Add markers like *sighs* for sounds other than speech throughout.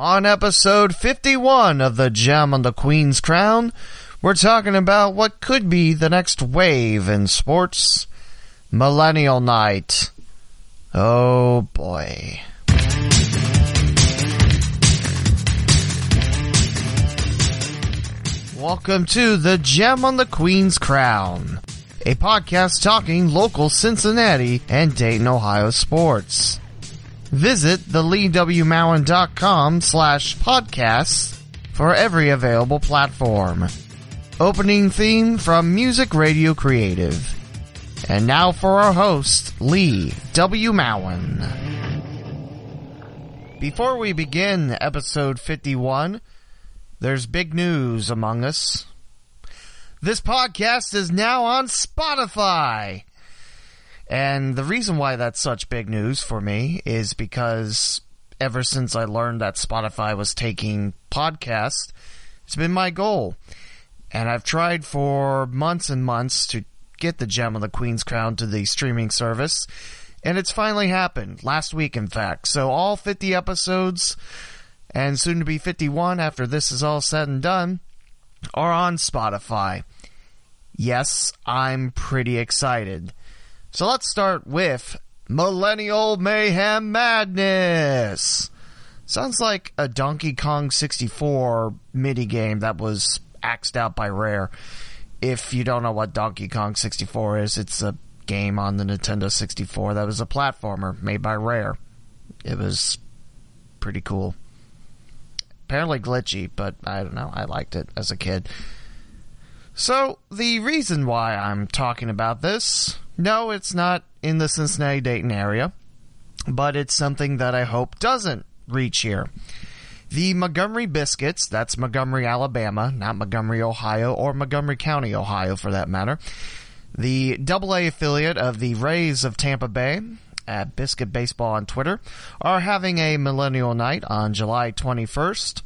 On episode 51 of the Gem on the Queen's Crown, we're talking about what could be the next wave in sports Millennial Night. Oh boy. Welcome to the Gem on the Queen's Crown, a podcast talking local Cincinnati and Dayton, Ohio sports. Visit theleewmowen.com slash podcasts for every available platform. Opening theme from Music Radio Creative. And now for our host, Lee W. Mowen. Before we begin episode 51, there's big news among us. This podcast is now on Spotify. And the reason why that's such big news for me is because ever since I learned that Spotify was taking podcasts, it's been my goal. And I've tried for months and months to get the Gem of the Queen's Crown to the streaming service. And it's finally happened. Last week, in fact. So all 50 episodes, and soon to be 51 after this is all said and done, are on Spotify. Yes, I'm pretty excited. So let's start with Millennial Mayhem Madness. Sounds like a Donkey Kong 64 mini game that was axed out by Rare. If you don't know what Donkey Kong 64 is, it's a game on the Nintendo 64 that was a platformer made by Rare. It was pretty cool. Apparently glitchy, but I don't know. I liked it as a kid. So, the reason why I'm talking about this no, it's not in the Cincinnati Dayton area, but it's something that I hope doesn't reach here. The Montgomery Biscuits, that's Montgomery, Alabama, not Montgomery, Ohio, or Montgomery County, Ohio for that matter. The AA affiliate of the Rays of Tampa Bay, at Biscuit Baseball on Twitter, are having a Millennial Night on July 21st.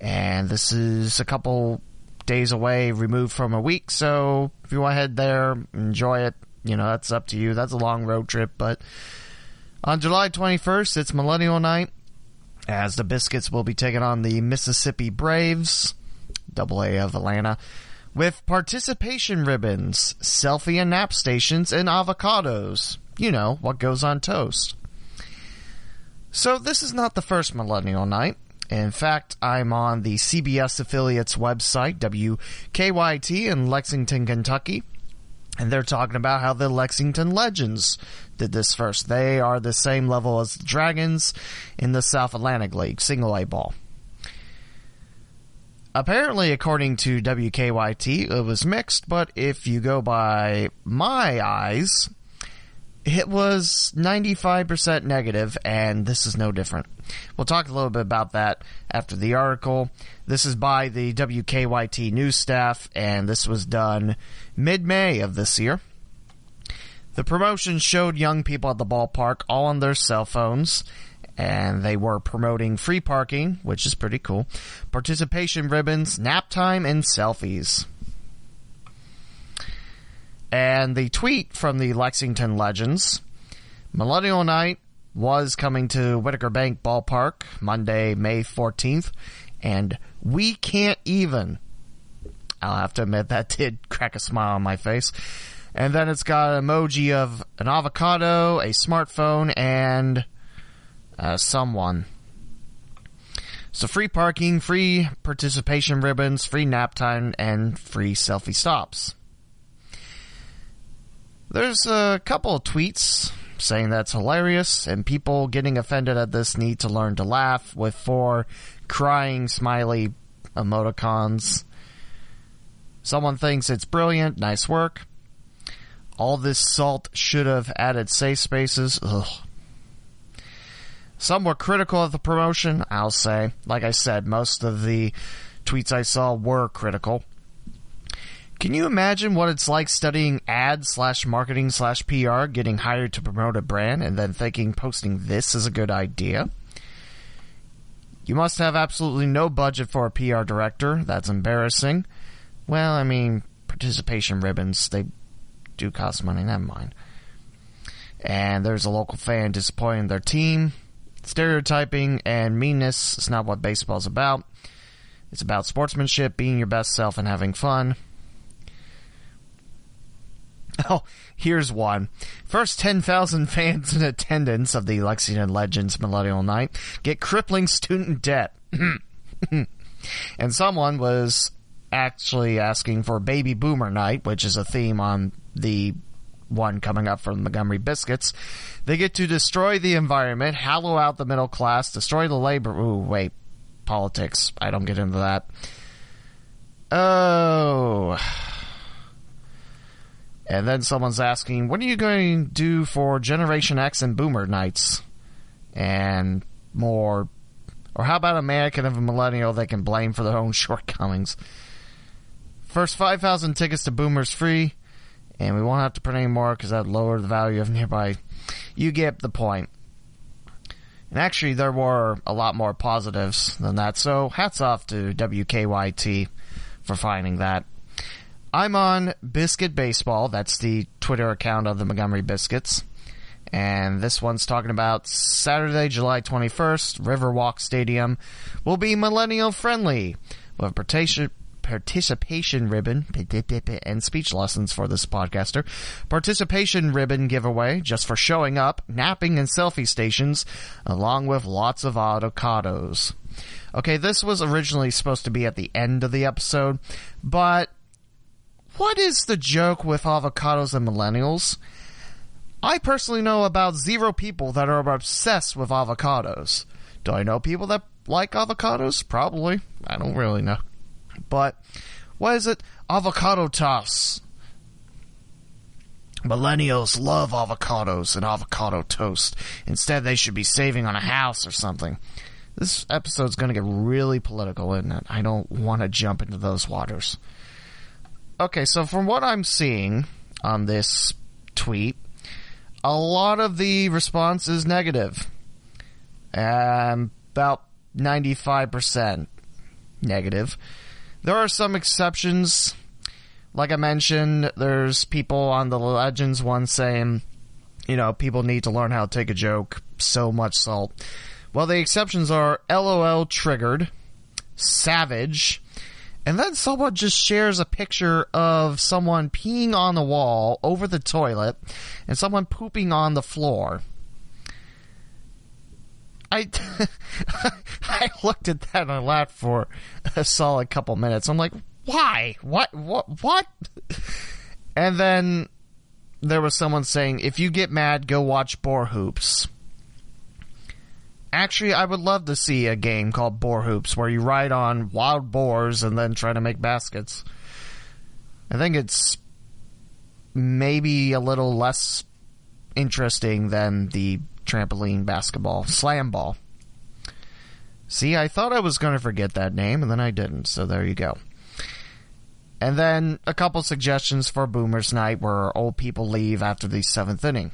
And this is a couple days away, removed from a week, so if you want to head there, enjoy it, you know, that's up to you. That's a long road trip, but on July 21st, it's Millennial Night, as the Biscuits will be taking on the Mississippi Braves, Double A of Atlanta, with participation ribbons, selfie and nap stations, and avocados. You know, what goes on toast. So this is not the first Millennial Night. In fact, I'm on the CBS affiliates website, WKYT in Lexington, Kentucky, and they're talking about how the Lexington Legends did this first. They are the same level as the Dragons in the South Atlantic League, single A ball. Apparently, according to WKYT, it was mixed, but if you go by my eyes, it was 95% negative, and this is no different. We'll talk a little bit about that after the article. This is by the WKYT news staff, and this was done mid May of this year. The promotion showed young people at the ballpark all on their cell phones, and they were promoting free parking, which is pretty cool, participation ribbons, nap time, and selfies. And the tweet from the Lexington Legends Millennial Night was coming to Whitaker Bank Ballpark Monday, May 14th, and we can't even. I'll have to admit *laughs* that did crack a smile on my face. And then it's got an emoji of an avocado, a smartphone, and uh, someone. So free parking, free participation ribbons, free nap time, and free selfie stops. There's a couple of tweets saying that's hilarious, and people getting offended at this need to learn to laugh with four crying smiley emoticons. Someone thinks it's brilliant, nice work. All this salt should have added safe spaces. Ugh. Some were critical of the promotion, I'll say. Like I said, most of the tweets I saw were critical. Can you imagine what it's like studying ad slash marketing slash PR, getting hired to promote a brand, and then thinking posting this is a good idea? You must have absolutely no budget for a PR director. That's embarrassing. Well, I mean, participation ribbons, they do cost money, never mind. And there's a local fan disappointing their team. Stereotyping and meanness is not what baseball's about. It's about sportsmanship, being your best self, and having fun. *laughs* Oh, here's one. First 10,000 *laughs* fans in attendance of the Lexington Legends Millennial Night get crippling student debt. *clears throat* and someone was actually asking for Baby Boomer Night, which is a theme on the one coming up from Montgomery Biscuits. They get to destroy the environment, hollow out the middle class, destroy the labor. Ooh, wait. Politics. I don't get into that. Oh. And then someone's asking, what are you going to do for Generation X and Boomer nights? And more. Or how about a mannequin of a millennial they can blame for their own *laughs* shortcomings? First 5,000 tickets to Boomers free, and we won't have to print any more because that would lower the value of *laughs* nearby. You get the point. And actually, there were a lot more positives than that, so hats off to WKYT for finding that. I'm on Biscuit Baseball. That's the Twitter account of the Montgomery Biscuits. And this one's talking about Saturday, July 21st, Riverwalk Stadium will be millennial friendly. We'll have participation, ribbon and speech lessons for this podcaster. Participation ribbon giveaway just for showing up, napping and selfie stations, along with lots of avocados. Okay, this was originally supposed to be at the end of the episode, but what is the joke with avocados and millennials? I personally know about zero people that are obsessed with avocados. Do I know people that like avocados? Probably. I don't really know. But what is it? Avocado toss. Millennials love avocados and avocado toast. Instead, they should be saving on a house or something. This episode's going to get really political, isn't it? I don't want to jump into those waters. Okay, so from what I'm seeing on this tweet, a lot of the response is negative. Um, about 95% negative. There are some exceptions. Like I mentioned, there's people on the Legends one saying, you know, people need to learn how to take a joke. So much salt. Well, the exceptions are LOL triggered, savage, and then someone just shares a picture of someone peeing on the wall over the toilet and someone pooping on the floor. I *laughs* I looked at that and I laughed for a solid couple minutes. I'm like, why? What? What? What? And then there was someone saying, if you get mad, go watch Boar Hoops. Actually, I would love to see a game called Boar Hoops where you ride on wild boars and then try to make baskets. I think it's maybe a little less interesting than the trampoline basketball slam ball. See, I thought I was going to forget that name and then I didn't, so there you go. And then a couple suggestions for Boomers Night where old people leave after the seventh inning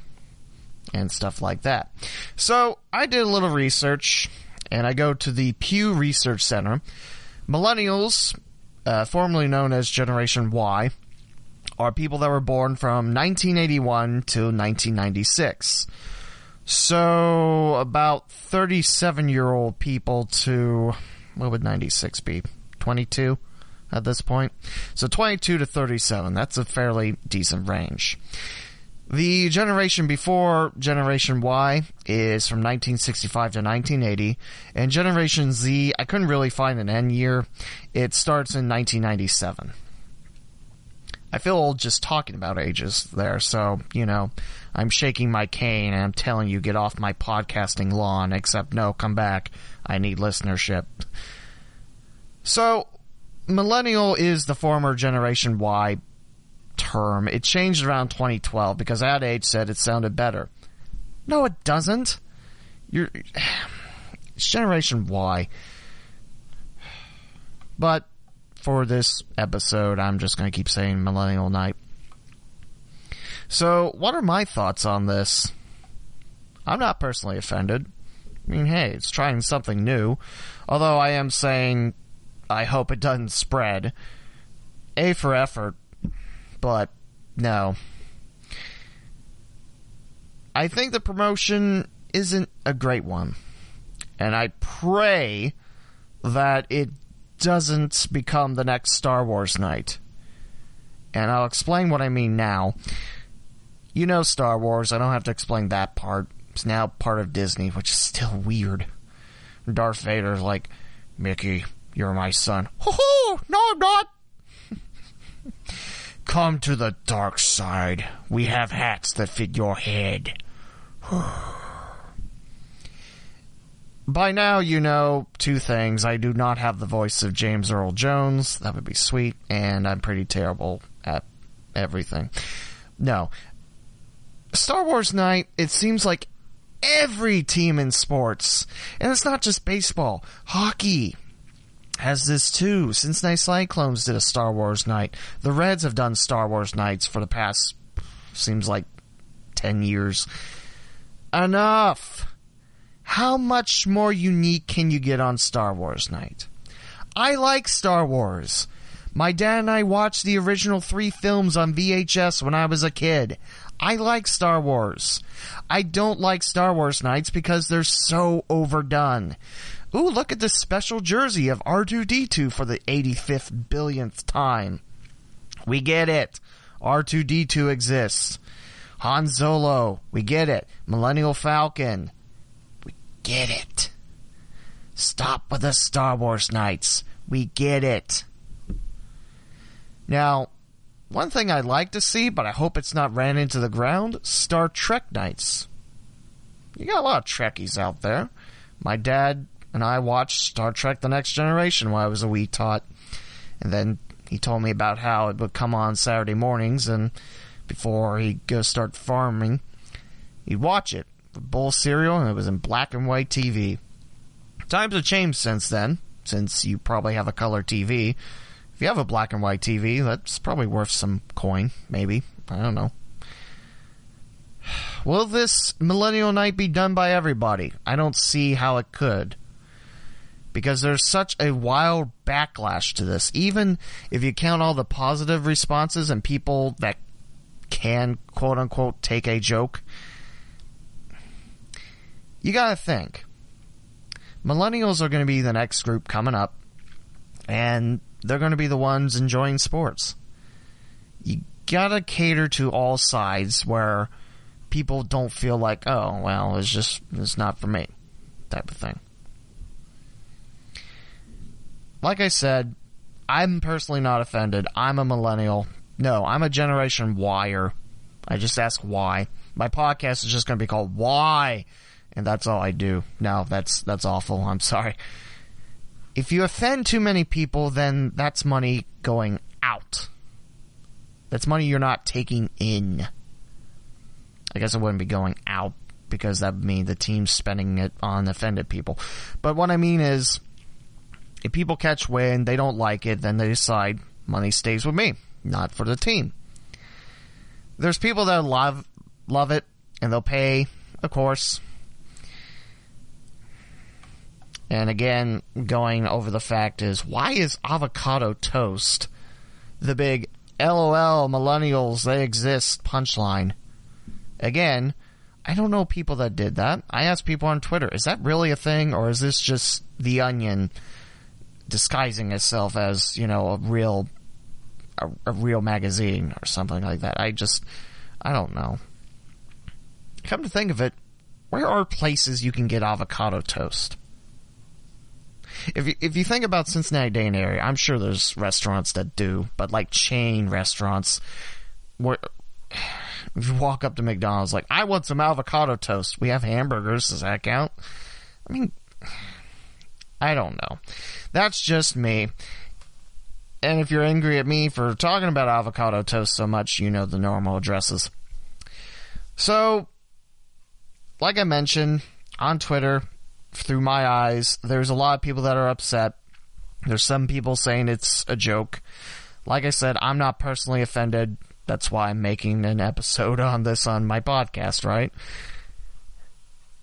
and stuff like that. So I did a little research and I go to the Pew Research Center. Millennials, uh, formerly known as Generation Y, are people that were born from 1981 to 1996. So about 37 year old people to, what would 96 be? 22 at this point? So 22 to 37. That's a fairly decent range. The generation before Generation Y is from 1965 to 1980, and Generation Z, I couldn't really find an end year. It starts in 1997. I feel old just talking about ages there, so, you know, I'm shaking my cane and I'm telling you get off my podcasting lawn, except no, come back. I need listenership. So, Millennial is the former Generation Y term. It changed around 2012 because Ad Age said it sounded better. No, it doesn't. You're *sighs* it's Generation Y. But for this episode, I'm just going to keep saying Millennial Night. So, what are my thoughts on this? I'm not personally offended. I mean, hey, it's trying something new. Although I am saying I hope it doesn't spread. A for effort, but no. I think the promotion isn't a great one. And I pray that it doesn't become the next Star Wars night. And I'll explain what I mean now. You know Star Wars, I don't have to explain that part. It's now part of Disney, which is still weird. Darth Vader's like, Mickey, you're my son. *laughs* No, I'm not! *laughs* Come to the dark side. We have hats that fit your head. *sighs* By now, you know two things. I do not have the voice of James Earl Jones. That would be sweet. And I'm pretty terrible at everything. No. Star Wars Night, it seems like every team in sports, and it's not just baseball, hockey has this too. Cincinnati Cyclones did a Star Wars night. The Reds have done Star Wars nights for the past, seems like, 10 years. Enough! How much more unique can you get on Star Wars night? I like Star Wars. My dad and I watched the original three films on VHS when I was a kid. I like Star Wars. I don't like Star Wars nights because they're so overdone. Ooh, look at this special jersey of R2D2 for the 85th billionth time. We get it. R2D2 exists. Han Solo, we get it. Millennial Falcon, we get it. Stop with the Star Wars nights. We get it. Now, one thing I'd like to see, but I hope it's not ran into the ground, Star Trek nights. You got a lot of Trekkies out there. My dad and I watched Star Trek The Next Generation while I was a wee tot. And then he told me about how it would come on Saturday mornings and before he'd go start farming, he'd watch it. A bowl cereal and it was in black and white TV. Times have changed since then, since you probably have a color TV if you have a black and white TV, that's probably worth some coin, maybe. I don't know. *sighs* Will this Millennial Night be done by everybody? I don't see how it could. Because there's such a wild backlash to this. Even if you count all the positive responses and people that can, quote unquote, take a joke, you gotta think. Millennials are to be the next group coming up. And they're to be the ones enjoying sports. You gotta cater to all sides where people don't feel like, oh, well, it's just, it's not for me, type of thing. Like I said, I'm personally not offended. I'm a millennial. No, I'm a generation Wyer. I just ask why. My podcast is just going to be called Why, and that's all I do. No, that's that's awful. I'm sorry. If you offend too many people, then that's money going out. That's money you're not taking in. I guess it wouldn't be going out because that would mean the team's spending it on offended people. But what I mean is, if people catch wind, they don't like it, then they decide money stays with me, not for the team. There's people that love love it and they'll pay, of course, and again, going over the fact is why is avocado toast the big LOL millennials they exist punchline? Again, I don't know people that did that. I asked people on Twitter, is that really a thing or is this just the onion disguising itself as, you know, a real a, a real magazine or something like that? I just I don't know. Come to think of it, where are places you can get avocado toast? if you, if you think about Cincinnati Dayton area, I'm sure there's restaurants that do, but like chain restaurants, where *sighs* if you walk up to McDonald's, like I want some avocado toast. We have hamburgers. Does that count? I mean, I don't know. That's just me. And if you're angry at me for talking about avocado toast so much, you know the normal addresses. So, like I mentioned on Twitter, through my eyes, there's a lot of people that are upset. There's some people saying it's a joke. Like I said, I'm not personally offended. That's why I'm making an episode *laughs* on this on my podcast, right?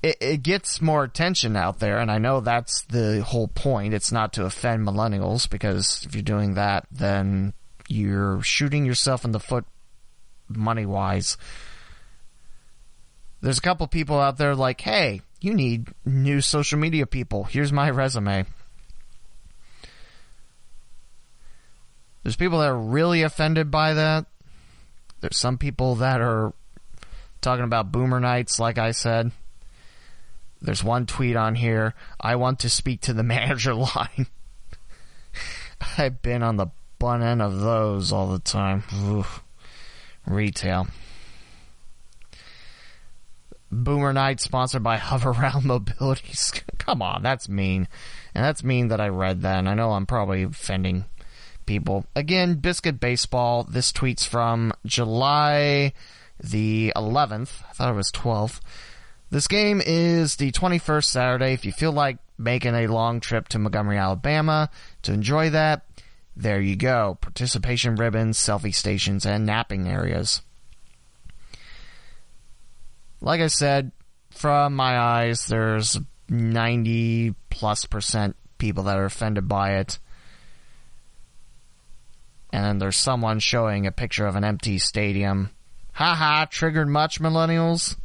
It, it gets more attention out there, and I know that's the whole point. It's not to offend millennials, because if you're doing that, then you're shooting yourself in the foot money wise. There's a couple people out there like, hey, you need new social media people. Here's my resume. There's people that are really offended by that. There's some people that are talking about boomer nights, like I said. There's one tweet on here. I want to speak to the *laughs* manager line. I've been on the bun end of those all the time. Oof. Retail. Boomer Night sponsored by *laughs* Hover Hoveround Mobility. *laughs* Come on, that's mean. And that's mean that I read that, and I know I'm probably offending people. Again, Biscuit Baseball. This tweet's from July the 11th. I thought it was 12th. This game is the 21st Saturday. If you feel like making a long trip to Montgomery, Alabama to enjoy that, there you go. Participation ribbons, selfie stations, and napping areas. Like I said, from my eyes, there's 90 plus percent people that are offended by it. And then there's someone showing a picture of an empty stadium. Haha, triggered much, millennials?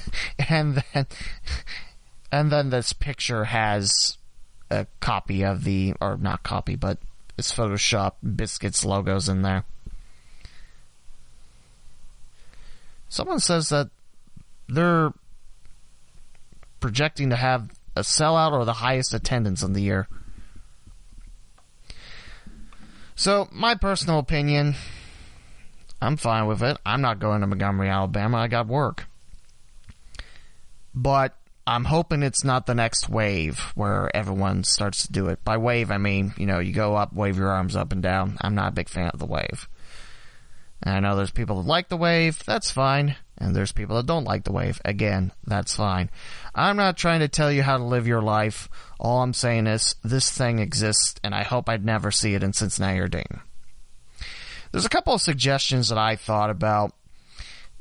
*laughs* and then, and then this picture has a copy of the, or not copy, but it's Photoshop Biscuits logos in there. Someone says that they're projecting to have a sellout or the highest attendance in the year. So, my personal opinion, I'm fine with it. I'm not going to Montgomery, Alabama. I got work. But I'm hoping it's not the next wave where everyone starts to do it. By wave, I mean, you know, you go up, wave your arms up and down. I'm not a big fan of the wave. And I know there's people that like the wave, that's fine. And there's people that don't like the wave, again, that's fine. I'm not trying to tell you how to live your life. All I'm saying is this thing exists, and I hope I'd never see it in Cincinnati or Dayton. There's a couple of suggestions that I thought about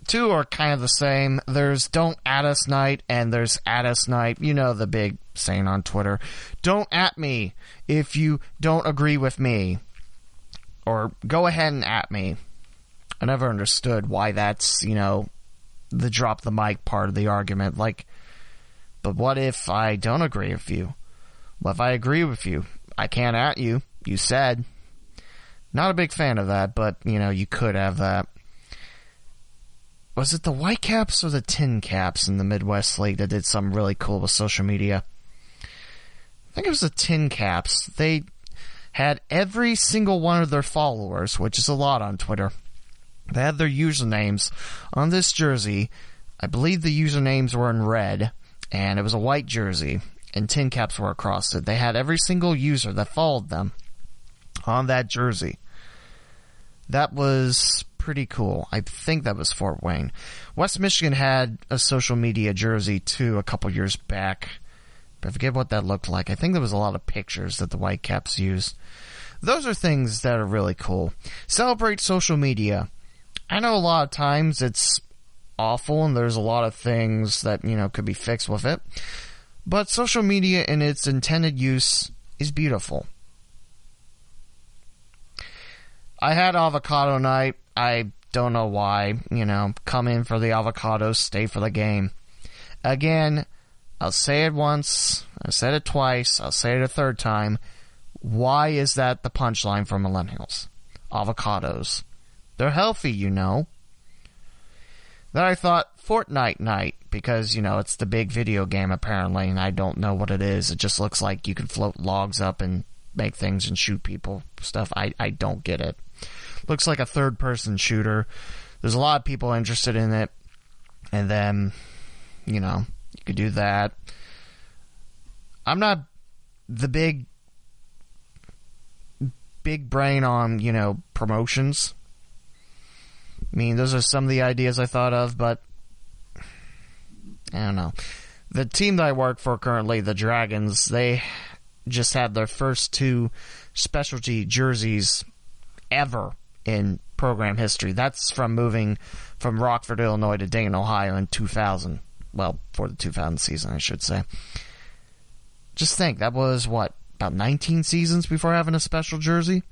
two are kind of the same. There's don't at us night and there's at us night. You know the big saying on Twitter. Don't at me if you don't agree with me. Or go ahead and at me. I never understood why that's, you know, the drop the mic part of the argument. Like, but what if I don't agree with you? What if I agree with you? I can't at you. You said. Not a big fan of that, but, you know, you could have that was it the Whitecaps or the Tin Caps in the Midwest League that did something really cool with social media? I think it was the Tin Caps. They had every single one of their followers, which is a lot on Twitter. They had their usernames on this jersey. I believe the usernames were in red, and it was a white jersey, and tin caps were across it. They had every single user that followed them on that jersey. That was pretty cool. I think that was Fort Wayne. West Michigan had a social media jersey too a couple years back. But I forget what that looked like. I think there was a lot of pictures that the Whitecaps used. Those are things that are really cool. Celebrate social media. I know a lot of times it's awful and there's a lot of things that, you know, could be fixed with it. But social media in its intended use is beautiful. I had avocado night. I don't know why. You know, come in for the avocados, stay for the game. Again, I'll say it once. I said it twice. I'll say it a third time. Why is that the punchline for millennials? Avocados. They're healthy, you know. Then I thought Fortnite night because you know it's the big video game apparently, and I don't know what it is. It just looks like you can float logs up and make things and shoot people stuff. I I don't get it looks like a third person shooter. There's a lot of people interested in it. And then, you know, you could do that. I'm not the big big brain on, you know, promotions. I mean, those are some of the ideas I thought of, but I don't know. The team that I work for currently, the Dragons, they just had their first two specialty jerseys ever in program history. That's from moving from Rockford, Illinois to Dayton, Ohio in 2000. Well, for the 2000 season, I should say. Just think, that was what, about 19 seasons before having a special jersey?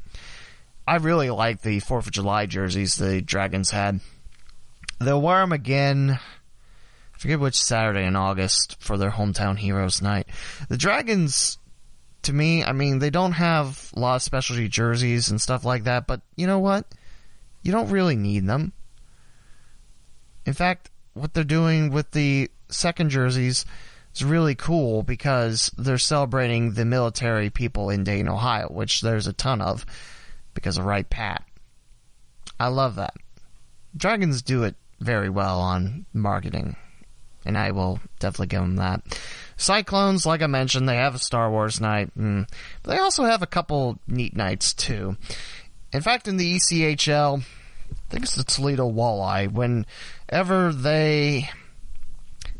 I really like the 4th of July jerseys the Dragons had. They'll wear them again. I forget which Saturday in August for their hometown heroes night. The Dragons, to me, I mean, they don't have a lot of specialty jerseys and stuff like that, but you know what? You don't really need them. In fact, what they're doing with the second jerseys is really cool because they're celebrating the military people in Dayton, Ohio, which there's a ton of because of Wright Pat. I love that. Dragons do it very well on marketing, and I will definitely give them that. Cyclones, like I mentioned, they have a Star Wars night, mm, but they also have a couple neat nights too. In fact, in the ECHL, I think it's the Toledo Walleye. Whenever they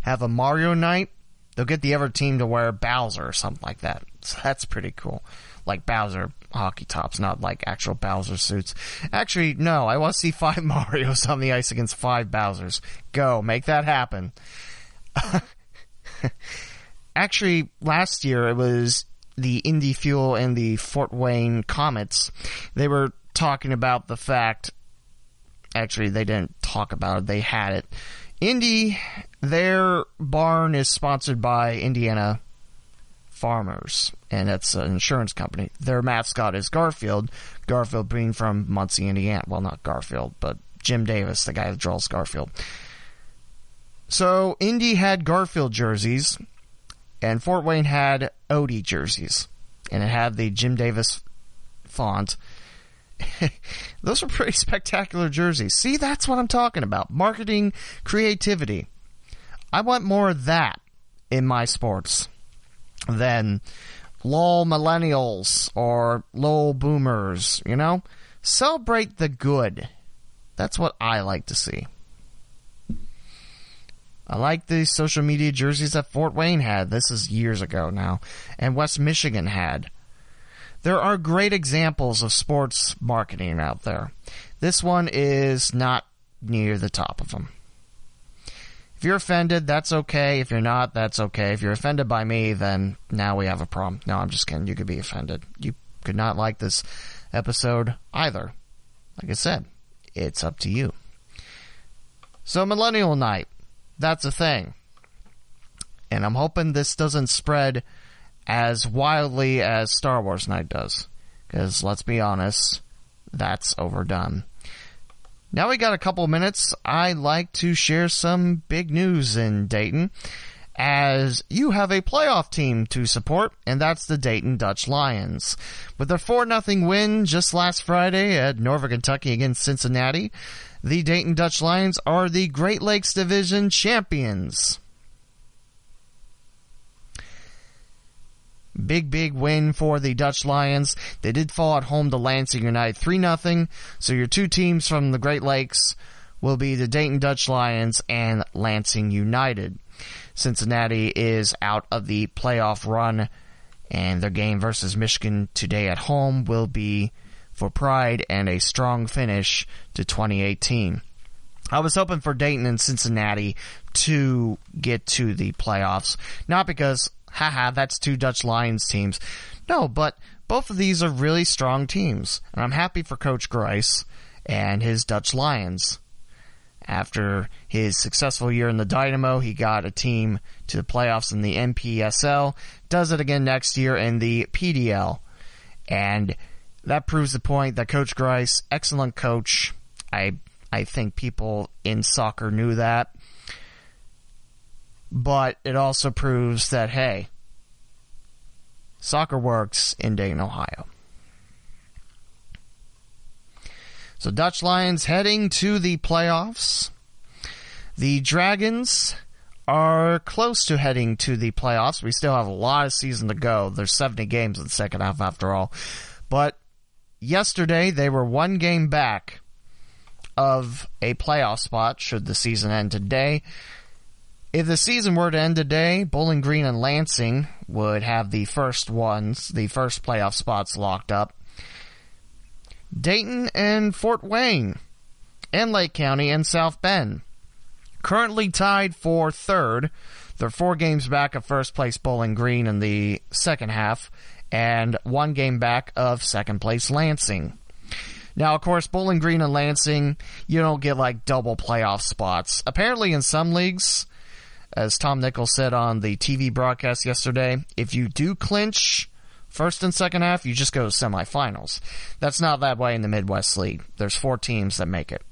have a Mario night, they'll get the other team to wear Bowser or something like that. So that's pretty cool. Like Bowser hockey tops, not like actual Bowser suits. Actually, no, I want to see five *laughs* Marios on the ice against five Bowsers. Go, make that happen. *laughs* Actually, last year it was the Indy Fuel and the Fort Wayne Komets. They were talking about the fact. Actually, they didn't talk about it. They had it. Indy, their barn is sponsored by Indiana Farmers, and it's an insurance company. Their mascot is Garfield. Garfield being from Muncie, Indiana. Well, not Garfield, but Jim Davis, the guy that draws Garfield. So Indy had Garfield jerseys, and Fort Wayne had Odie jerseys, and it had the Jim Davis font. *laughs* Those are pretty *laughs* spectacular jerseys. See, that's what I'm talking about. Marketing creativity. I want more of that in my sports than lol millennials or lol boomers, you know? Celebrate the good. That's what I like to see. I like the social media jerseys that Fort Wayne had. This is years ago now. And West Michigan had. There are great examples of sports marketing out there. This one is not near the top of them. If you're offended, that's okay. If you're not, that's okay. If you're offended by me, then now we have a problem. No, I'm just kidding. You could be offended. You could not like this episode either. Like I said, it's up to you. So, Millennial Night, that's a thing. And I'm hoping this doesn't spread as wildly as Star Wars Night does. Because let's be honest, that's overdone. Now we got a couple minutes. I'd like to share some big news in Dayton as you have a playoff team to support, and that's the Dayton Dutch Lions. With their 4 0 win just last Friday at Norfolk, Kentucky against Cincinnati, the Dayton Dutch Lions are the Great Lakes Division champions. Big, big win for the Dutch Lions. They did fall at home to Lansing United 3 0. So your two teams from the Great Lakes will be the Dayton Dutch Lions and Lansing United. Cincinnati is out of the playoff run, and their game versus Michigan today at home will be for pride and a strong finish to 2018. I was hoping for Dayton and Cincinnati to get to the playoffs, not because haha, that's two Dutch Lions teams. No, but both of these are really strong teams, and I'm happy for Coach Grice and his Dutch Lions. After his successful year in the Dynamo, he got a team to the playoffs in the NPSL, does it again next year in the PDL. And that proves the point that Coach Grice, excellent coach. I I think people in soccer knew that but it also proves that, hey, soccer works in Dayton, Ohio. So Dutch Lions heading to the playoffs. The Dragons are close to heading to the playoffs. We still have a lot of season to go. There's 70 games in the second half after all. But yesterday they were one game back of a playoff spot should the season end today. If the season were to end today, Bowling Green and Lansing would have the first ones, the first playoff spots locked up. Dayton and Fort Wayne, and Lake County and South Bend, currently tied for third. They're four games back of first place Bowling Green in the second half, and one game back of second place Lansing. Now, of course, Bowling Green and Lansing, you don't get like double playoff spots. Apparently, in some leagues, As Tom Nichols said on the TV broadcast yesterday, if you do clinch first and second half, you just go to semifinals. That's not that way in the Midwest League. There's four teams that make it.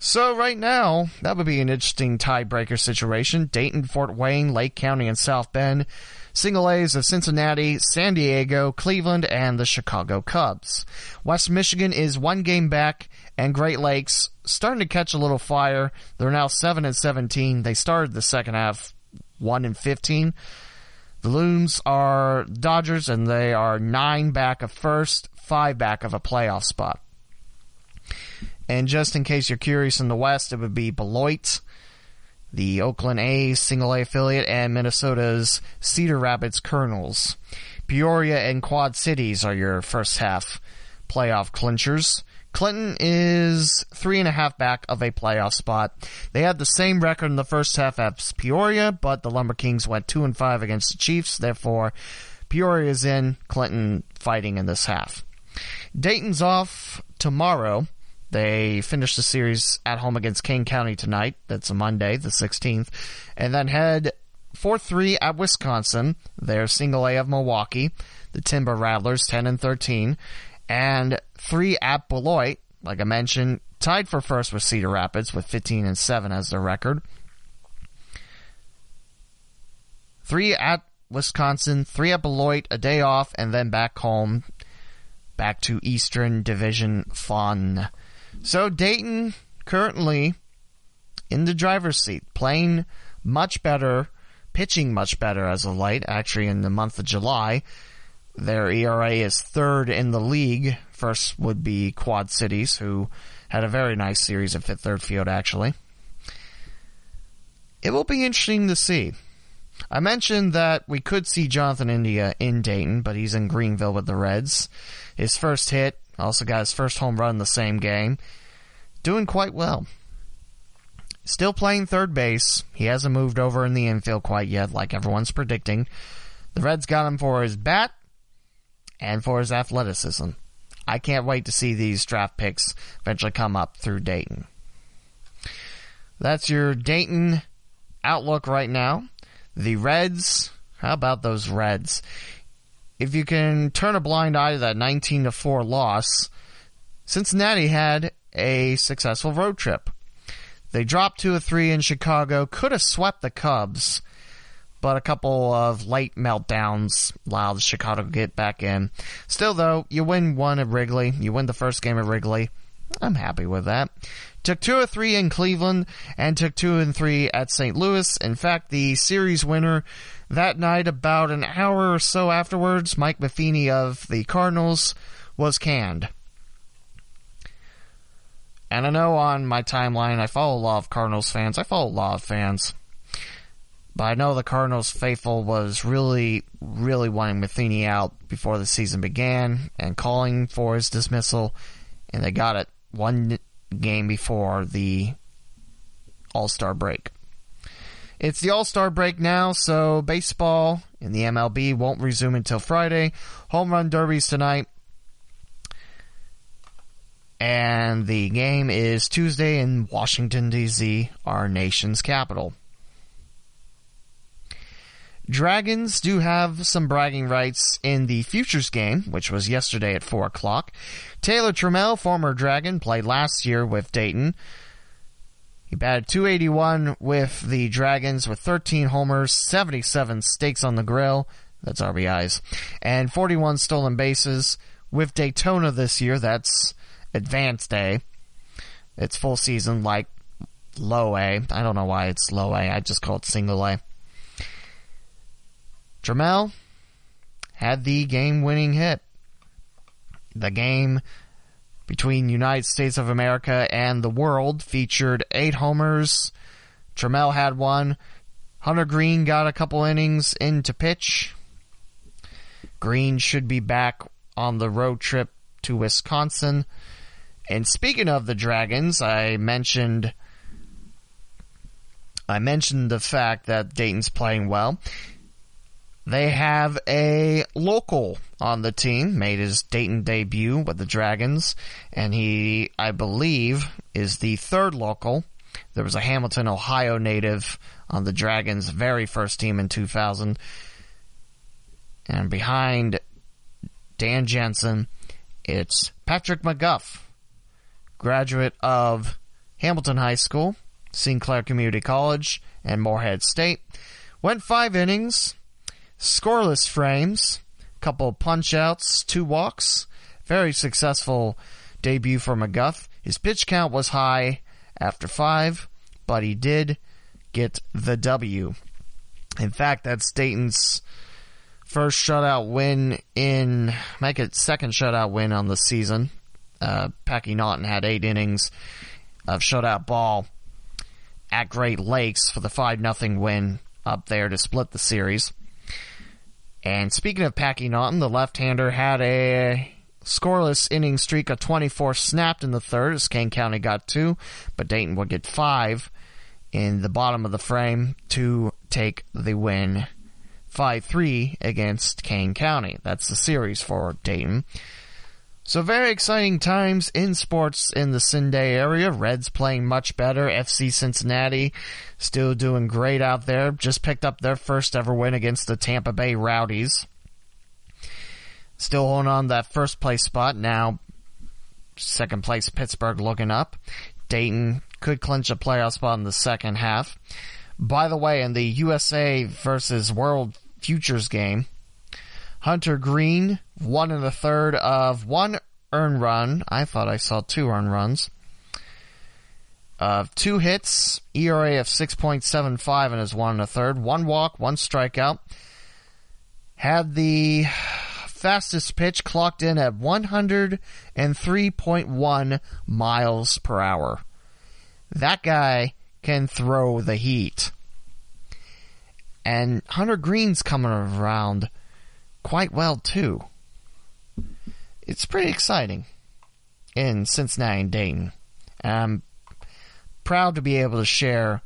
So right now, that would be an interesting tiebreaker situation. Dayton, Fort Wayne, Lake County, and South Bend. Single A's of Cincinnati, San Diego, Cleveland, and the Chicago Cubs. West Michigan is one game back, and Great Lakes starting to catch a little fire. They're now 7 and 17. They started the second half 1 and 15. The Loons are Dodgers, and they are 9 back of first, 5 back of a playoff spot. And just in case you're curious in the West, it would be Beloit, the Oakland A's single A affiliate, and Minnesota's Cedar Rapids Kernels. Peoria and Quad Cities are your first half playoff clinchers. Clinton is three and a half back of a playoff spot. They had the same record in the first half as Peoria, but the Lumber Kings went two and five against the Chiefs. Therefore, Peoria is in, Clinton fighting in this half. Dayton's off tomorrow. They finish the series at home against Kane County tonight. That's a Monday, the 16th. And then head 4-3 at Wisconsin. They're single A of Milwaukee. The Timber Rattlers 10 and 13. And 3 at Beloit, like I mentioned, tied for first with Cedar Rapids with 15 and 7 as their record. 3 at Wisconsin, 3 at Beloit, a day off, and then back home, back to Eastern Division fun. So Dayton currently in the driver's seat, playing much better, pitching much better as of late. Actually, in the month of July, their ERA is third in the league. First would be Quad Cities, who had a very nice series at Fifth Third Field, actually. It will be interesting to see. I mentioned that we could see Jonathan India in Dayton, but he's in Greeneville with the Reds. His first hit also got his first home run in the same game. Doing quite well. Still playing third base. He hasn't moved over in the infield quite yet, like everyone's predicting. The Reds got him for his bat and for his athleticism. I can't wait to see these draft picks eventually come up through Dayton. That's your Dayton outlook right now. The Reds, how about those Reds? If you can turn a blind eye to that 19 to 4 loss, Cincinnati had a successful road trip. They dropped 2 or 3 in Chicago, could have swept the Cubs, but a couple of late meltdowns allowed Chicago to get back in. Still though, you win one at Wrigley, you win the first game at Wrigley. I'm happy with that. Took two or three in Cleveland and took two and three at St. Louis. In fact, the series winner that night, about an hour or so afterwards, Mike Matheny of the Cardinals was canned. And I know on my timeline I follow a lot of Cardinals fans. I follow a lot of fans. But I know the Cardinals faithful was really, really wanting Matheny out before the season began and calling for his dismissal, and they got it one game before the All Star break. It's the All Star break now, so baseball in the MLB won't resume until Friday. Home run derbies tonight. And the game is Tuesday in Washington, D.C., our nation's capital. Dragons do have some bragging rights in the Futures game, which was yesterday at 4 o'clock. Taylor Trammell, former Dragon, played last year with Dayton. He batted 281 with the Dragons with 13 homers, 77 steaks on the grill. That's RBIs. And 41 stolen bases. With Daytona this year, that's advanced A. It's full season like low A. I don't know why it's low A. I just call it single A. Trammell had the game winning hit. The game between United States of America and the world featured eight homers. Trammell had one. Hunter Greene got a couple innings in to pitch. Greene should be back on the road trip to Wisconsin. And speaking of the Dragons, I mentioned I mentioned the fact that Dayton's playing well. They have a local on the team, made his Dayton debut with the Dragons, and he, I believe, is the third local. There was a Hamilton, Ohio native on the Dragons' very first team in 2000. And behind Dan Jensen, it's Patrick McGuff, graduate of Hamilton High School, Sinclair Community College, and Morehead State. Went five innings, scoreless frames, couple punch outs, two walks. Very successful debut for McGuff. His pitch count was high after five, but he did get the W. In fact, that's Dayton's first shutout win in, make it second shutout win on the season. Uh, Packy Naughton had eight innings of shutout ball at Great Lakes for the 5 0 win up there to split the series. And speaking of Packy Naughton, the left-hander had a scoreless inning streak of 24 snapped in the third as Kane County got two, but Dayton would get five in the bottom of the frame to take the win 5-3 against Kane County. That's the series for Dayton. So very exciting times in sports in the Cin-Day area. Reds playing much better. FC Cincinnati still doing great out there. Just picked up their first ever win against the Tampa Bay Rowdies. Still holding on that first place spot. Now second place Pittsburgh looking up. Dayton could clinch a playoff spot in the second half. By the way, in the USA versus World Futures game, Hunter Greene, one and a third of one earned run. I thought I saw two earned runs. Of two hits, ERA of 6.75 and his one and a third. One walk, one strikeout. Had the fastest pitch clocked in at 103.1 miles per hour. That guy can throw the heat. And Hunter Greene's coming around quite well too. It's pretty exciting in Cincinnati and Dayton. I'm proud to be able to share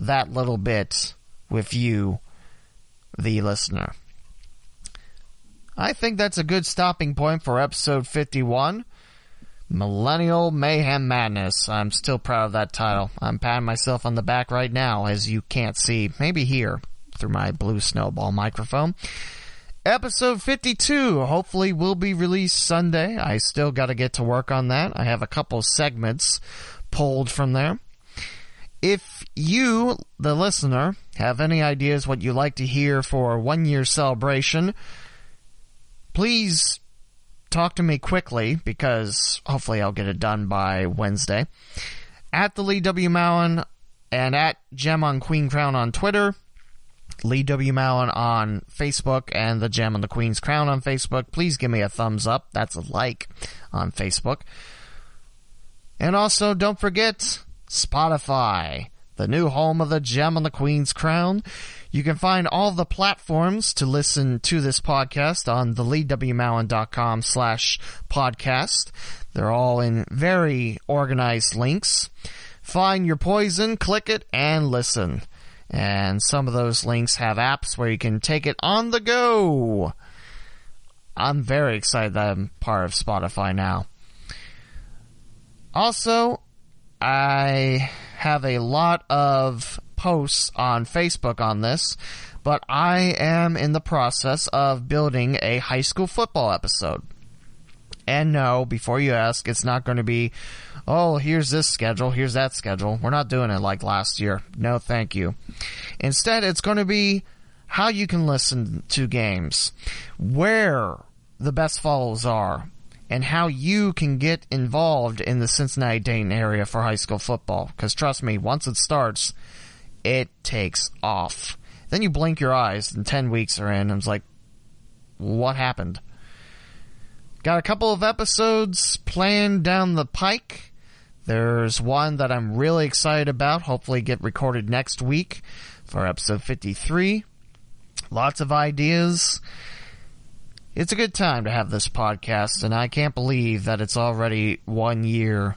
that little bit with you, the listener. I think that's a good stopping point for episode 51. Millennial Mayhem Madness. I'm still proud of that title. I'm patting myself on the back right now, as you can't see, maybe here, through my blue snowball microphone. Episode 52 hopefully will be released Sunday. I still got to get to work on that. I have a couple segments pulled from there. If you, the listener, have any ideas what you'd like to hear for a one year celebration, please talk to me quickly because hopefully I'll get it done by Wednesday. At the Lee W. Mowen and at Gem on Queen Crown on Twitter. Lee W. Mowen on Facebook and the Gem on the Queen's Crown on Facebook. Please give me a thumbs up. That's a like on Facebook. And also, don't forget Spotify, the new home of the Gem on the Queen's Crown. You can find all the platforms to listen to this podcast on theleewmowen.com slash podcast. They're all in very organized links. Find your poison, click it, and listen. And some of those links have apps where you can take it on the go. I'm very excited that I'm part of Spotify now. Also, I have a lot of posts on Facebook on this, but I am in the process of building a high school football episode. And no, before you ask, it's not going to be oh, here's this schedule, here's that schedule. We're not doing it like last year. No, thank you. Instead, it's going to be how you can listen to games, where the best follows are, and how you can get involved in the Cincinnati Dayton area for high school football. Because trust me, once it starts, it takes off. Then you blink your eyes, and 10 weeks are in, and it's like, what happened? Got a couple of episodes planned down the pike. There's one that I'm really excited about, hopefully get recorded next week for episode 53. Lots of ideas. It's a good time to have this podcast, and I can't believe that it's already one year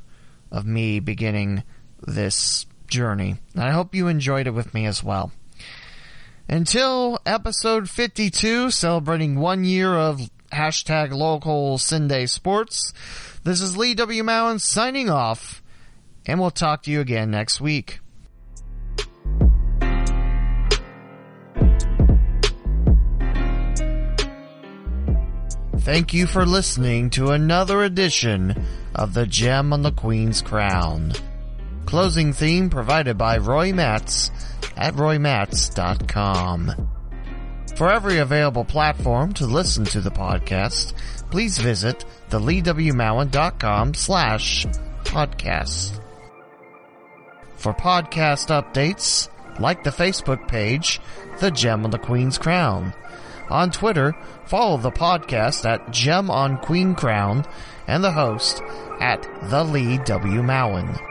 of me beginning this journey. And I hope you enjoyed it with me as well. Until episode 52, celebrating one year of hashtag local Cin-Day sports. This is Lee W. Mowen signing off, and we'll talk to you again next week. Thank you for listening to another edition of The Gem on the Queen's Crown. Closing theme provided by Roy Matz at roymatz.com. For every available platform to listen to the podcast, please visit theleewmowen.com slash podcast. For podcast updates, like the Facebook page, The Gem on the Queen's Crown. On Twitter, follow the podcast at Gem on Queen Crown and the host at The Lee W. Mowen.